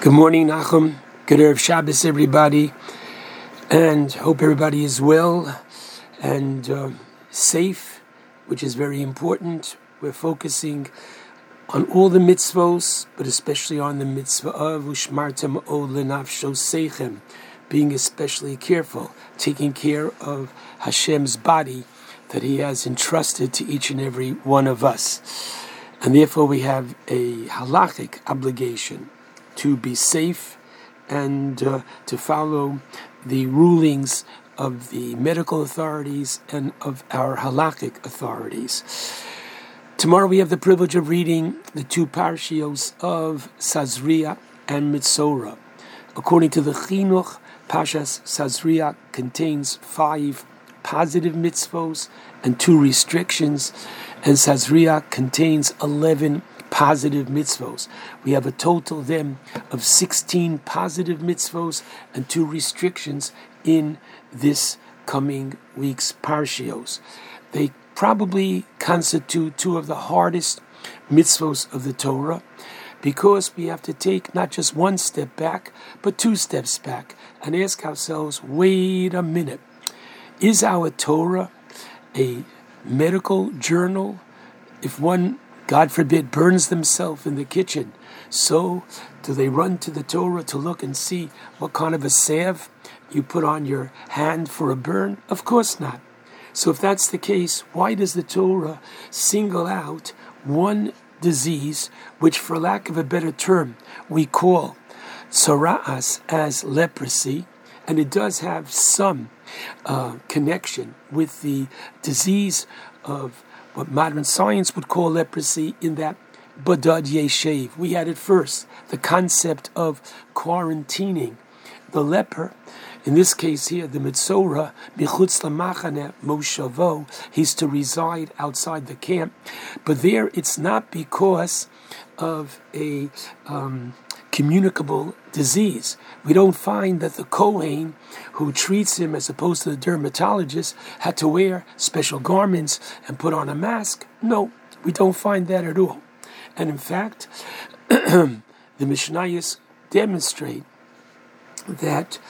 Good morning, Nachum. Good Erev Shabbos, everybody. And hope everybody is well and uh, safe, which is very important. We're focusing on all the mitzvos, but especially on the mitzvah of Ushmartem O Lenafsho Seichem, being especially careful, taking care of Hashem's body that He has entrusted to each and every one of us. And therefore, we have a halachic obligation to be safe and uh, to follow the rulings of the medical authorities and of our halakhic authorities. Tomorrow we have the privilege of reading the two parshios of Sazria and Mitzora. According to the Chinuch, Pashas Sazria contains five positive mitzvos and two restrictions, and Sazria contains 11 positive mitzvos. We have a total then of 16 positive mitzvos and two restrictions in this coming week's parshios. They probably constitute two of the hardest mitzvos of the Torah because we have to take not just one step back, but two steps back and ask ourselves wait a minute, is our Torah a medical journal? If one God forbid, burns themselves in the kitchen. So, do they run to the Torah to look and see what kind of a salve you put on your hand for a burn? Of course not. So, if that's the case, why does the Torah single out one disease, which, for lack of a better term, we call tzara'as as leprosy, and it does have some uh, connection with the disease of what modern science would call leprosy in that Badad Yeshev. We had it first, the concept of quarantining the leper. In this case here, the Mitzora, Michutz Lamachane Moshavo, he's to reside outside the camp. But there it's not because of a um, communicable disease. We don't find that the Kohen who treats him as opposed to the dermatologist had to wear special garments and put on a mask. No, we don't find that at all. And in fact, the Mishnayos demonstrate that,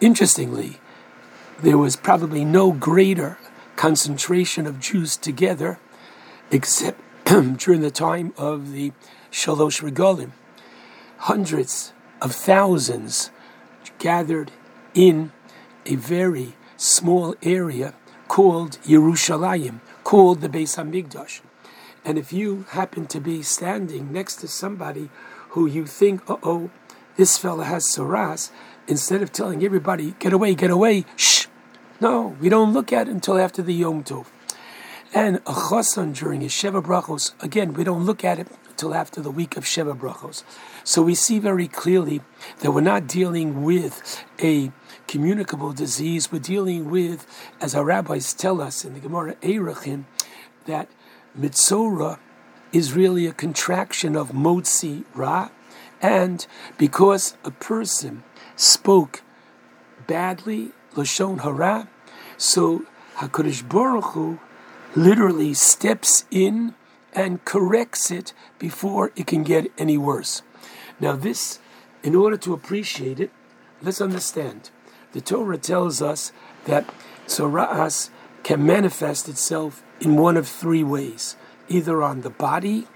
interestingly, there was probably no greater concentration of Jews together except during the time of the Shalosh Regalim hundreds of thousands gathered in a very small area called Yerushalayim, called the Beis Hamikdash. And if you happen to be standing next to somebody who you think, uh oh, this fella has saras, instead of telling everybody, get away, get away, shh, no, we don't look at it until after the Yom Tov. And a chosan during his Sheva Brachos, again, we don't look at it until after the week of Sheva Brachos. So we see very clearly that we're not dealing with a communicable disease. We're dealing with, as our rabbis tell us in the Gemara Erechim, that Mitzora is really a contraction of Motzi Ra, and because a person spoke badly, Lashon Hara, so HaKadosh Baruch Hu literally steps in and corrects it before it can get any worse. Now, this, in order to appreciate it, let's understand. The Torah tells us that Tzora'as can manifest itself in one of three ways either on the body,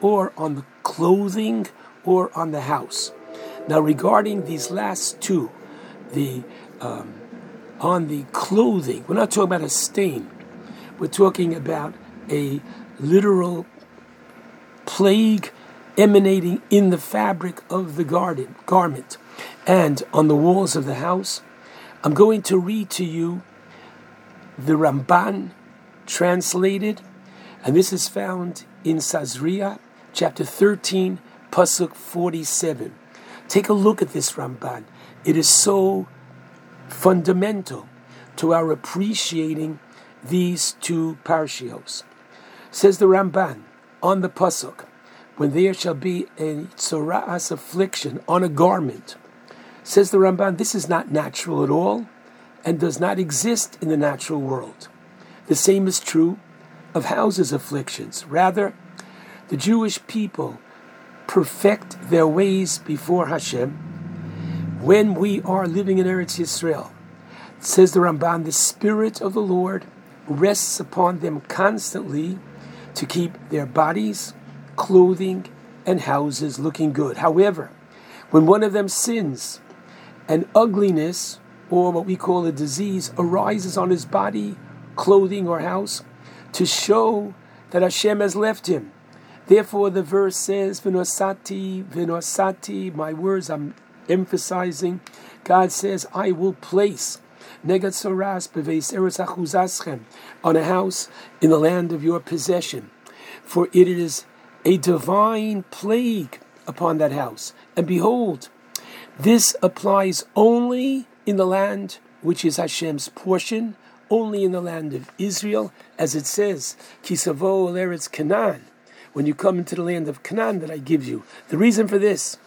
or on the clothing, or on the house. Now, regarding these last two, the um, on the clothing, we're not talking about a stain. We're talking about a literal plague emanating in the fabric of the garden garment and on the walls of the house. I'm going to read to you the Ramban translated, and this is found in Sazria, chapter 13, Pasuk 47. Take a look at this Ramban. It is so fundamental to our appreciating these two parshios. Says the Ramban on the Pasuk, when there shall be a tzoraas affliction on a garment. Says the Ramban, this is not natural at all and does not exist in the natural world. The same is true of houses afflictions. Rather, the Jewish people perfect their ways before Hashem, when we are living in Eretz Yisrael, says the Ramban, the Spirit of the Lord rests upon them constantly to keep their bodies, clothing, and houses looking good. However, when one of them sins, an ugliness, or what we call a disease, arises on his body, clothing, or house, to show that Hashem has left him. Therefore, the verse says, Vinosati, Vinosati, my words I'm emphasizing. God says, I will place Negatzoras beveis eretz achuzaschem on a house in the land of your possession, for it is a divine plague upon that house. And behold, this applies only in the land which is Hashem's portion, only in the land of Israel, as it says, Kisavo eretz Canaan, when you come into the land of Canaan that I give you. The reason for this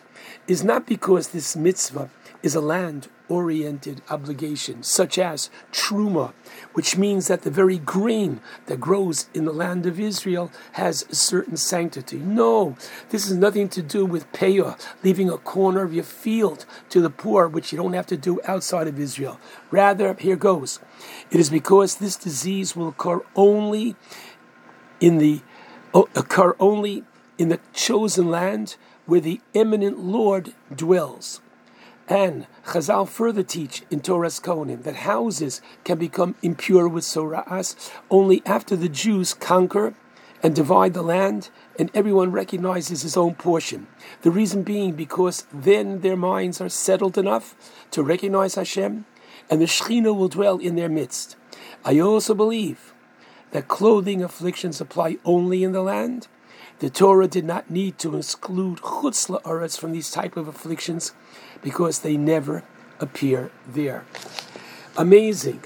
is not because this mitzvah is a land oriented obligation, such as truma, which means that the very grain that grows in the land of Israel has a certain sanctity. No, this has nothing to do with payah, leaving a corner of your field to the poor, which you don't have to do outside of Israel. Rather, here goes. It is because this disease will occur only in the occur only in the chosen land where the eminent Lord dwells. And Chazal further teach in Toras Kohanim that houses can become impure with soras only after the Jews conquer and divide the land and everyone recognizes his own portion. The reason being because then their minds are settled enough to recognize Hashem and the Shekhinah will dwell in their midst. I also believe that clothing afflictions apply only in the land. The Torah did not need to exclude chutz la'aretz from these type of afflictions because they never appear there. Amazing.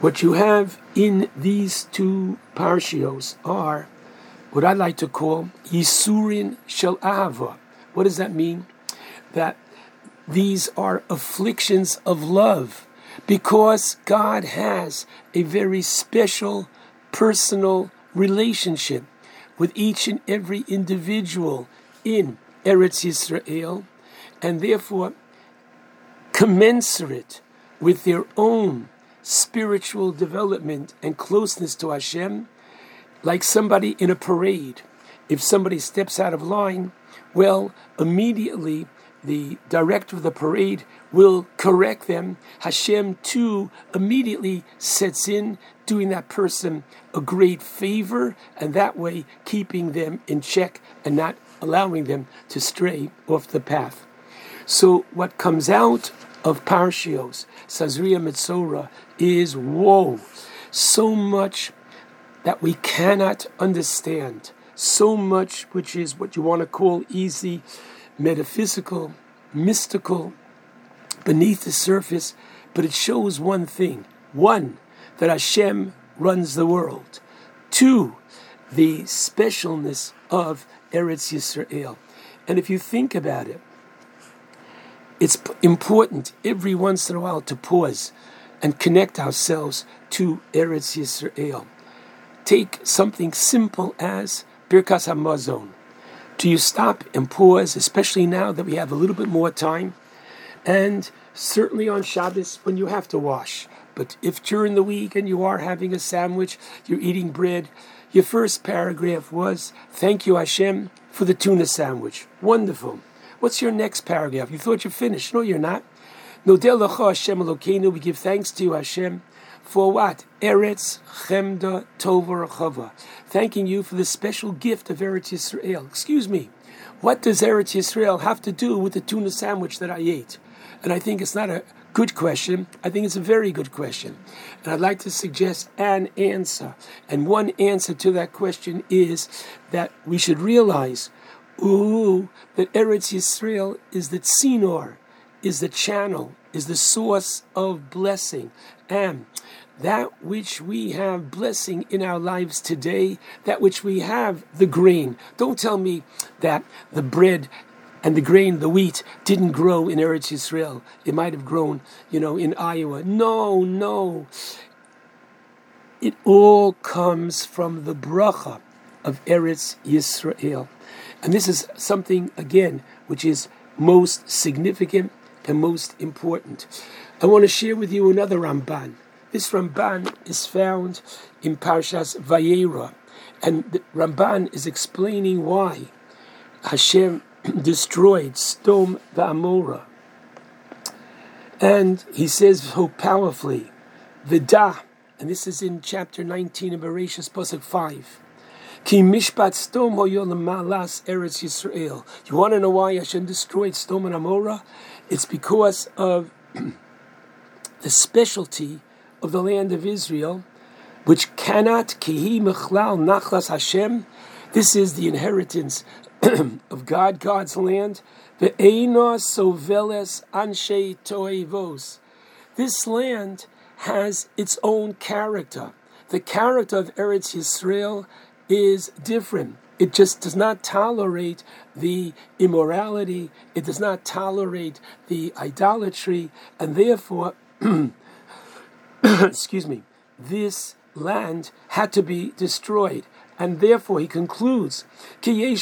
What you have in these two parshios are what I like to call Yisurin Shel Ahava. What does that mean? That these are afflictions of love because God has a very special personal relationship with each and every individual in Eretz Yisrael and therefore commensurate with their own spiritual development and closeness to Hashem, like somebody in a parade. If somebody steps out of line, well, immediately the director of the parade will correct them. Hashem, too, immediately sets in, doing that person a great favor, and that way keeping them in check and not allowing them to stray off the path. So what comes out of Parshios, Sazria Metzora, is whoa, so much that we cannot understand, so much which is what you want to call easy, metaphysical, mystical, beneath the surface, but it shows one thing. One, that Hashem runs the world. Two, the specialness of Eretz Yisrael. And if you think about it, it's important every once in a while to pause and connect ourselves to Eretz Yisrael. Take something simple as Birkas Hamazon. Do you stop and pause, especially now that we have a little bit more time? And certainly on Shabbos when you have to wash. But if during the week and you are having a sandwich, you're eating bread, your first paragraph was, Thank you, Hashem, for the tuna sandwich. Wonderful. What's your next paragraph? You thought you finished. No, you're not. Nodel Hashem we give thanks to you, Hashem, for what? Eretz Chemda Tova Chava. Thanking you for the special gift of Eretz Yisrael. Excuse me, what does Eretz Yisrael have to do with the tuna sandwich that I ate? And I think it's not a good question. I think it's a very good question. And I'd like to suggest an answer. And one answer to that question is that we should realize Ooh, that Eretz Yisrael is the tzinor, is the channel, is the source of blessing. And that which we have blessing in our lives today, that which we have the grain. Don't tell me that the bread and the grain, the wheat, didn't grow in Eretz Yisrael. It might have grown, you know, in Iowa. No, no. It all comes from the bracha of Eretz Yisrael. And this is something, again, which is most significant and most important. I want to share with you another Ramban. This Ramban is found in Parshas Vayera, and the Ramban is explaining why Hashem destroyed Sodom Amora. And he says so powerfully, Vidah, and this is in chapter 19 of Bereshit, Pasuk 5. Ki mishpat stom malas eretz Yisrael. You want to know why Hashem destroyed Sodom and Amorah? It's because of the specialty of the land of Israel, which cannot kihi mechlal nachlas Hashem. This is the inheritance of God, God's land. Ve'ena soveles anshe toevos. This land has its own character. The character of Eretz Yisrael is different. It just does not tolerate the immorality, it does not tolerate the idolatry, and therefore, excuse me, this land had to be destroyed. And therefore, he concludes, the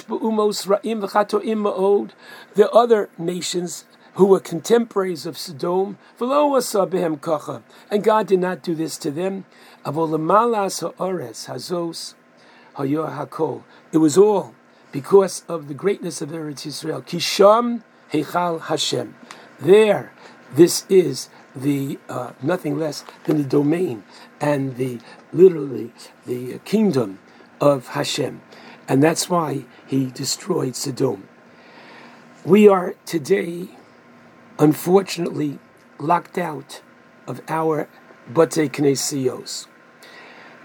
other nations who were contemporaries of Sodom, and God did not do this to them. It was all because of the greatness of Eretz Yisrael. Kisham Heichal Hashem. There, this is the uh, nothing less than the domain and the literally the kingdom of Hashem, and that's why he destroyed Sodom. We are today unfortunately locked out of our Bate Knesios.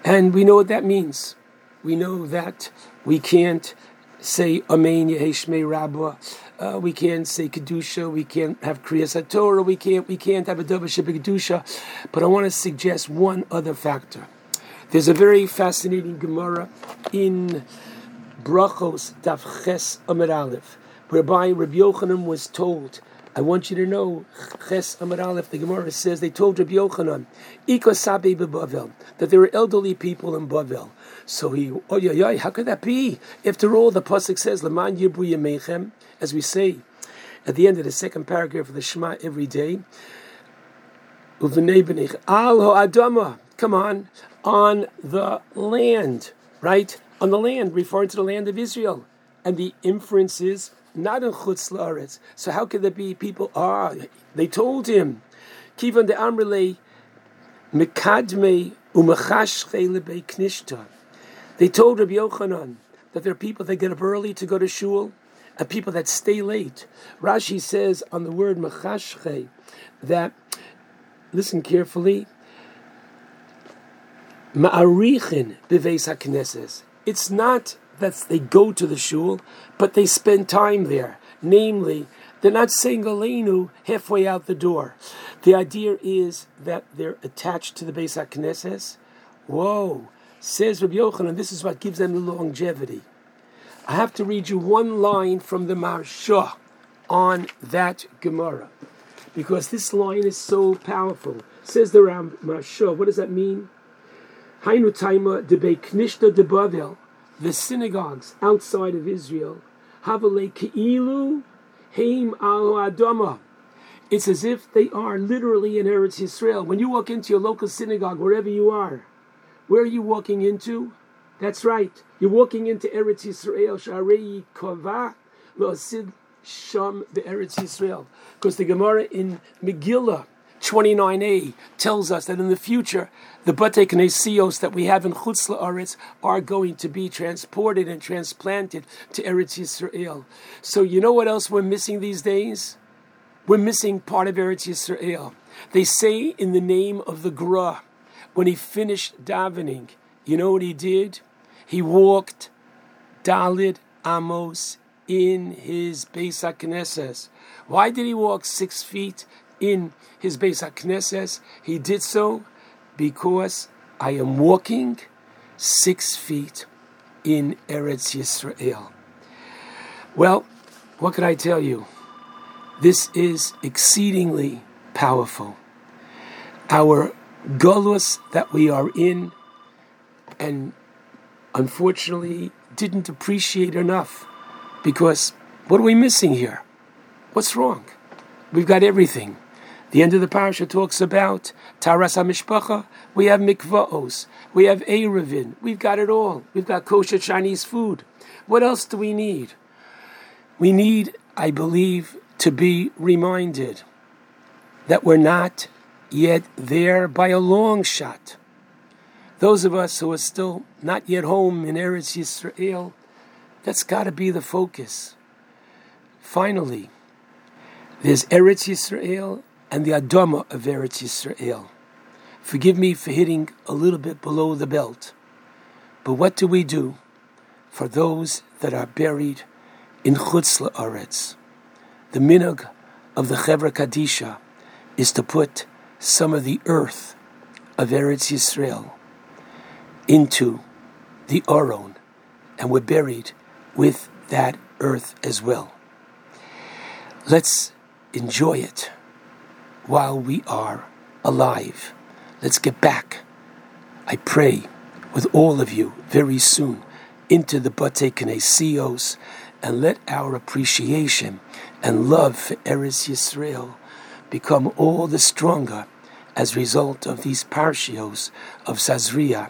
And we know what that means. We know that we can't say Amen Yeheshmei Rabbah. Uh, we can't say kedusha. We can't have kriyas Torah. We can't. We can't have a davar kedusha. But I want to suggest one other factor. There's a very fascinating Gemara in Brachos Daf Ches Amud Aleph, whereby Rabbi Yochanan was told I want you to know, Ches Amar the Gemara says, they told Rabbi Yochanan, that there were elderly people in Bavel. So he, oh yeah, yeah, how could that be? After all, the Pasuk says, Laman Yibru Yemechem, as we say at the end of the second paragraph of the Shema every day, Al Ho come on, on the land, right? On the land, referring to the land of Israel. And the inference is, not in Chutz. So how could there be people? Ah, they told him, Kivan de Amrele Mekadme Umachashche Lebe Knishta. They told Rabbi Yochanan that there are people that get up early to go to shul and people that stay late. Rashi says on the word Machashche that, listen carefully, Ma'arichin Beves HaKnesses. It's not that they go to the shul, but they spend time there. Namely, they're not saying Aleinu halfway out the door. The idea is that they're attached to the Beis HaKnesses. Whoa, says Rabbi Yochanan, this is what gives them the longevity. I have to read you one line from the Maharsha on that Gemara, because this line is so powerful. Says the Ram Maharsha, what does that mean? Hainu taima de Knishta de Bavel the synagogues outside of Israel, Havale Keilu Heim Al Adama. It's as if they are literally in Eretz Yisrael. When you walk into your local synagogue, wherever you are, where are you walking into? That's right. You're walking into Eretz Yisrael. Sharei Kova Losid Sham Eretz Yisrael. Because the Gemara in Megillah 29a tells us that in the future, the Bate Knesios that we have in Chutz La'aretz are going to be transported and transplanted to Eretz Yisrael. So you know what else we're missing these days? We're missing part of Eretz Yisrael. They say in the name of the Gra, when he finished davening, you know what he did? He walked Dalid Amos in his Beis HaKnesses. Why did he walk six feet? In his Beis HaKnesses, he did so because I am walking six feet in Eretz Yisrael. Well, what can I tell you? This is exceedingly powerful. Our gullus that we are in, and unfortunately didn't appreciate enough Because what are we missing here? What's wrong? We've got everything. The end of the parasha talks about Taras HaMishpacha. We have mikvaos. We have Erevin. We've got it all. We've got kosher Chinese food. What else do we need? We need, I believe, to be reminded that we're not yet there by a long shot. Those of us who are still not yet home in Eretz Yisrael, that's got to be the focus. Finally, there's Eretz Yisrael and the Adama of Eretz Yisrael. Forgive me for hitting a little bit below the belt. But what do we do for those that are buried in Chutz La'aretz? The minhag of the Chevra Kadisha is to put some of the earth of Eretz Yisrael into the Aron, and we're buried with that earth as well. Let's enjoy it while we are alive. Let's get back, I pray, with all of you very soon into the Bate Knesios and let our appreciation and love for Eretz Yisrael become all the stronger as a result of these parshios of Zazria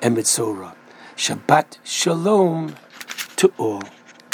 and Mitzorah. Shabbat Shalom to all.